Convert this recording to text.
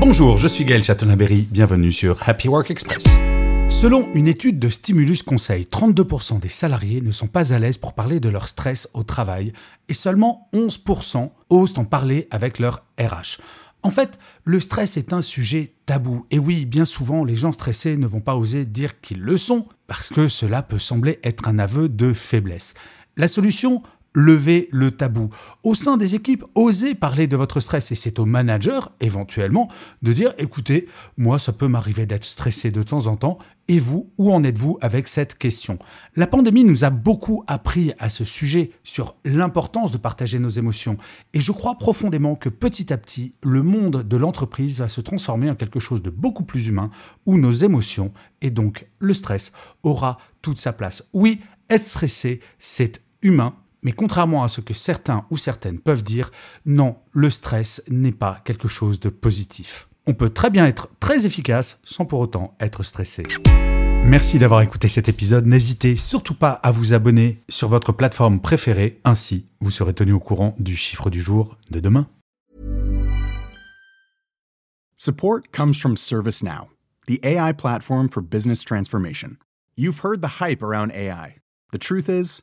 Bonjour, je suis Gaël Chatonaberry, bienvenue sur Happy Work Express. Selon une étude de Stimulus Conseil, 32% des salariés ne sont pas à l'aise pour parler de leur stress au travail et seulement 11% osent en parler avec leur RH. En fait, le stress est un sujet tabou. Et oui, bien souvent, les gens stressés ne vont pas oser dire qu'ils le sont, parce que cela peut sembler être un aveu de faiblesse. La solution Levez le tabou. Au sein des équipes, osez parler de votre stress et c'est au manager, éventuellement, de dire écoutez, moi ça peut m'arriver d'être stressé de temps en temps, et vous, où en êtes-vous avec cette question? La pandémie nous a beaucoup appris à ce sujet sur l'importance de partager nos émotions, et je crois profondément que petit à petit, le monde de l'entreprise va se transformer en quelque chose de beaucoup plus humain, où nos émotions, et donc le stress, aura toute sa place. Oui, être stressé, c'est humain, mais contrairement à ce que certains ou certaines peuvent dire, non, le stress n'est pas quelque chose de positif. On peut très bien être très efficace sans pour autant être stressé. Merci d'avoir écouté cet épisode. N'hésitez surtout pas à vous abonner sur votre plateforme préférée. Ainsi, vous serez tenu au courant du chiffre du jour de demain. Support comes from ServiceNow, the AI platform for business transformation. You've heard the hype around AI. The truth is,